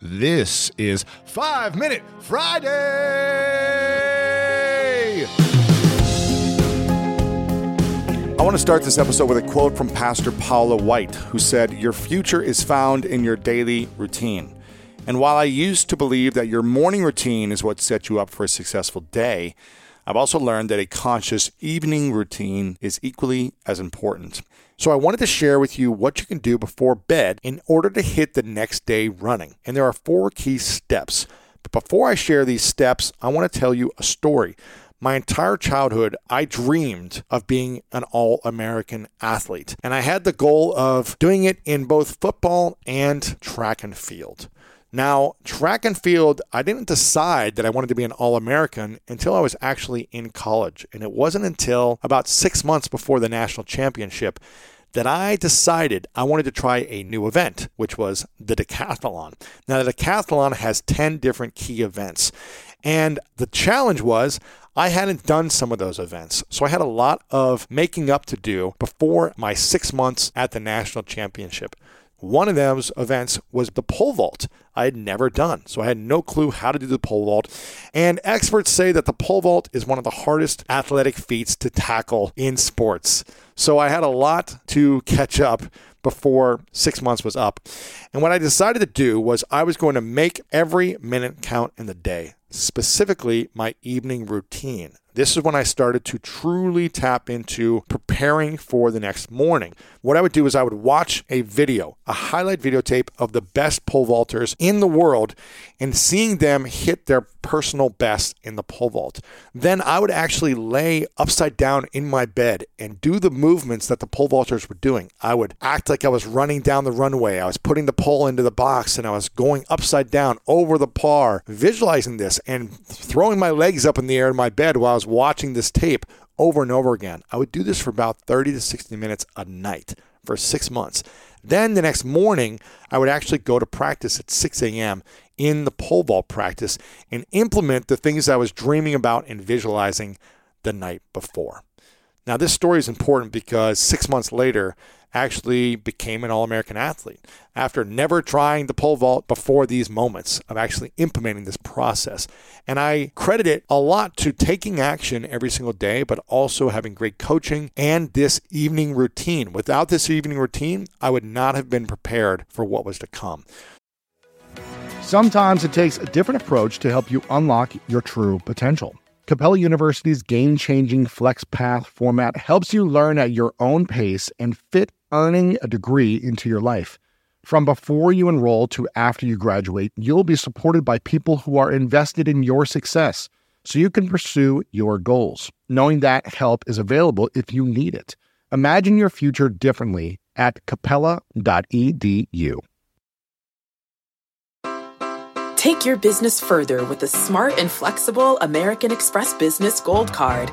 This is Five Minute Friday. I want to start this episode with a quote from Pastor Paula White, who said, Your future is found in your daily routine. And while I used to believe that your morning routine is what sets you up for a successful day, I've also learned that a conscious evening routine is equally as important. So I wanted to share with you what you can do before bed in order to hit the next day running. And there are four key steps. But before I share these steps, I want to tell you a story. My entire childhood, I dreamed of being an all American athlete. And I had the goal of doing it in both football and track and field. Now, track and field, I didn't decide that I wanted to be an All American until I was actually in college. And it wasn't until about six months before the national championship that I decided I wanted to try a new event, which was the decathlon. Now, the decathlon has 10 different key events. And the challenge was I hadn't done some of those events. So I had a lot of making up to do before my six months at the national championship. One of those events was the pole vault. I had never done, so I had no clue how to do the pole vault. And experts say that the pole vault is one of the hardest athletic feats to tackle in sports. So I had a lot to catch up before six months was up. And what I decided to do was I was going to make every minute count in the day, specifically my evening routine. This is when I started to truly tap into preparing for the next morning. What I would do is I would watch a video, a highlight videotape of the best pole vaulters in the world and seeing them hit their personal best in the pole vault. Then I would actually lay upside down in my bed and do the movements that the pole vaulters were doing. I would act like I was running down the runway. I was putting the pole into the box and I was going upside down over the bar, visualizing this and throwing my legs up in the air in my bed while I was watching this tape over and over again. I would do this for about 30 to 60 minutes a night for six months. Then the next morning, I would actually go to practice at 6 a.m. in the pole vault practice and implement the things I was dreaming about and visualizing the night before. Now, this story is important because six months later, actually became an All American athlete after never trying the pole vault before these moments of actually implementing this process. And I credit it a lot to taking action every single day, but also having great coaching and this evening routine. Without this evening routine, I would not have been prepared for what was to come. Sometimes it takes a different approach to help you unlock your true potential. Capella University's game changing FlexPath format helps you learn at your own pace and fit earning a degree into your life. From before you enroll to after you graduate, you'll be supported by people who are invested in your success so you can pursue your goals, knowing that help is available if you need it. Imagine your future differently at capella.edu. Take your business further with the smart and flexible American Express Business Gold Card.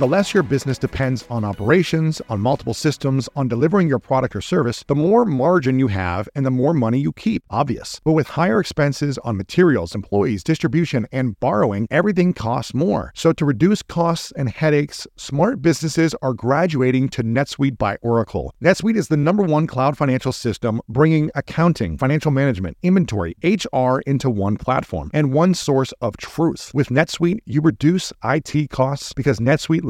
The less your business depends on operations, on multiple systems, on delivering your product or service, the more margin you have and the more money you keep. Obvious. But with higher expenses on materials, employees, distribution, and borrowing, everything costs more. So to reduce costs and headaches, smart businesses are graduating to NetSuite by Oracle. NetSuite is the number one cloud financial system bringing accounting, financial management, inventory, HR into one platform and one source of truth. With NetSuite, you reduce IT costs because NetSuite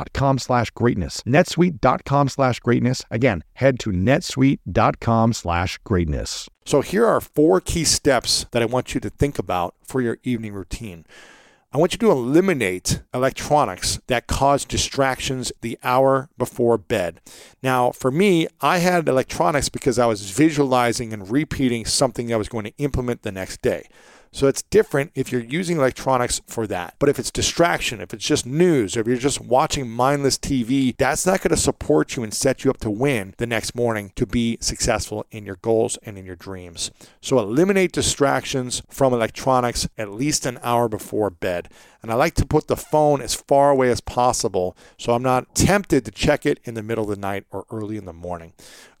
netsuite.com slash greatness. netsuite.com slash greatness. Again, head to netsuite.com slash greatness. So here are four key steps that I want you to think about for your evening routine. I want you to eliminate electronics that cause distractions the hour before bed. Now, for me, I had electronics because I was visualizing and repeating something I was going to implement the next day. So it's different if you're using electronics for that. But if it's distraction, if it's just news, or if you're just watching mindless TV, that's not going to support you and set you up to win the next morning to be successful in your goals and in your dreams. So eliminate distractions from electronics at least an hour before bed. And I like to put the phone as far away as possible so I'm not tempted to check it in the middle of the night or early in the morning.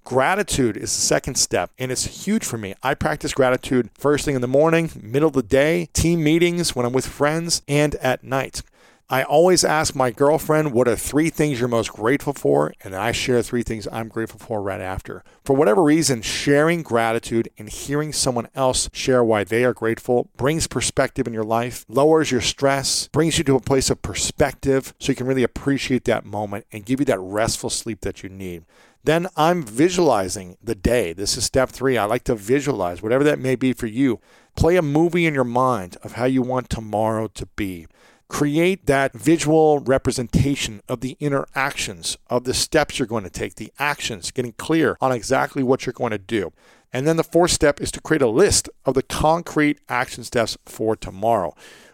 Gratitude is the second step, and it's huge for me. I practice gratitude first thing in the morning, middle of the day, team meetings, when I'm with friends, and at night. I always ask my girlfriend, What are three things you're most grateful for? And I share three things I'm grateful for right after. For whatever reason, sharing gratitude and hearing someone else share why they are grateful brings perspective in your life, lowers your stress, brings you to a place of perspective so you can really appreciate that moment and give you that restful sleep that you need. Then I'm visualizing the day. This is step three. I like to visualize, whatever that may be for you. Play a movie in your mind of how you want tomorrow to be. Create that visual representation of the interactions, of the steps you're going to take, the actions, getting clear on exactly what you're going to do. And then the fourth step is to create a list of the concrete action steps for tomorrow.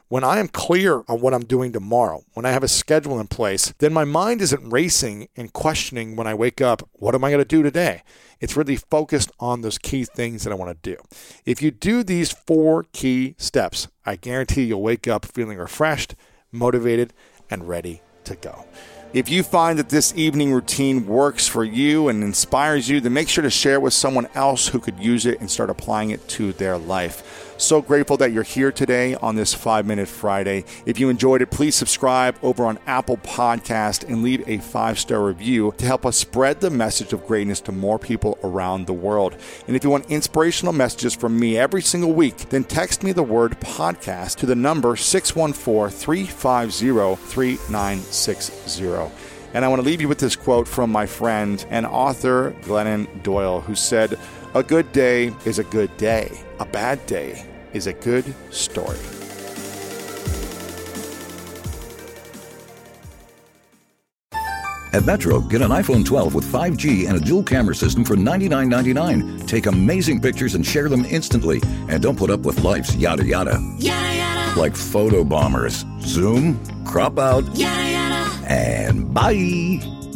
When I am clear on what I'm doing tomorrow, when I have a schedule in place, then my mind isn't racing and questioning when I wake up, what am I going to do today? It's really focused on those key things that I want to do. If you do these four key steps, I guarantee you'll wake up feeling refreshed, motivated, and ready to go. If you find that this evening routine works for you and inspires you, then make sure to share it with someone else who could use it and start applying it to their life. So grateful that you're here today on this five minute Friday. If you enjoyed it, please subscribe over on Apple Podcast and leave a five star review to help us spread the message of greatness to more people around the world. And if you want inspirational messages from me every single week, then text me the word podcast to the number 614 350 3960. And I want to leave you with this quote from my friend and author Glennon Doyle, who said, A good day is a good day. A bad day is a good story. At Metro, get an iPhone 12 with 5G and a dual camera system for $99.99. Take amazing pictures and share them instantly. And don't put up with life's yada yada. Yada yada. Like photo bombers. Zoom, crop out, Yada yada. and bye.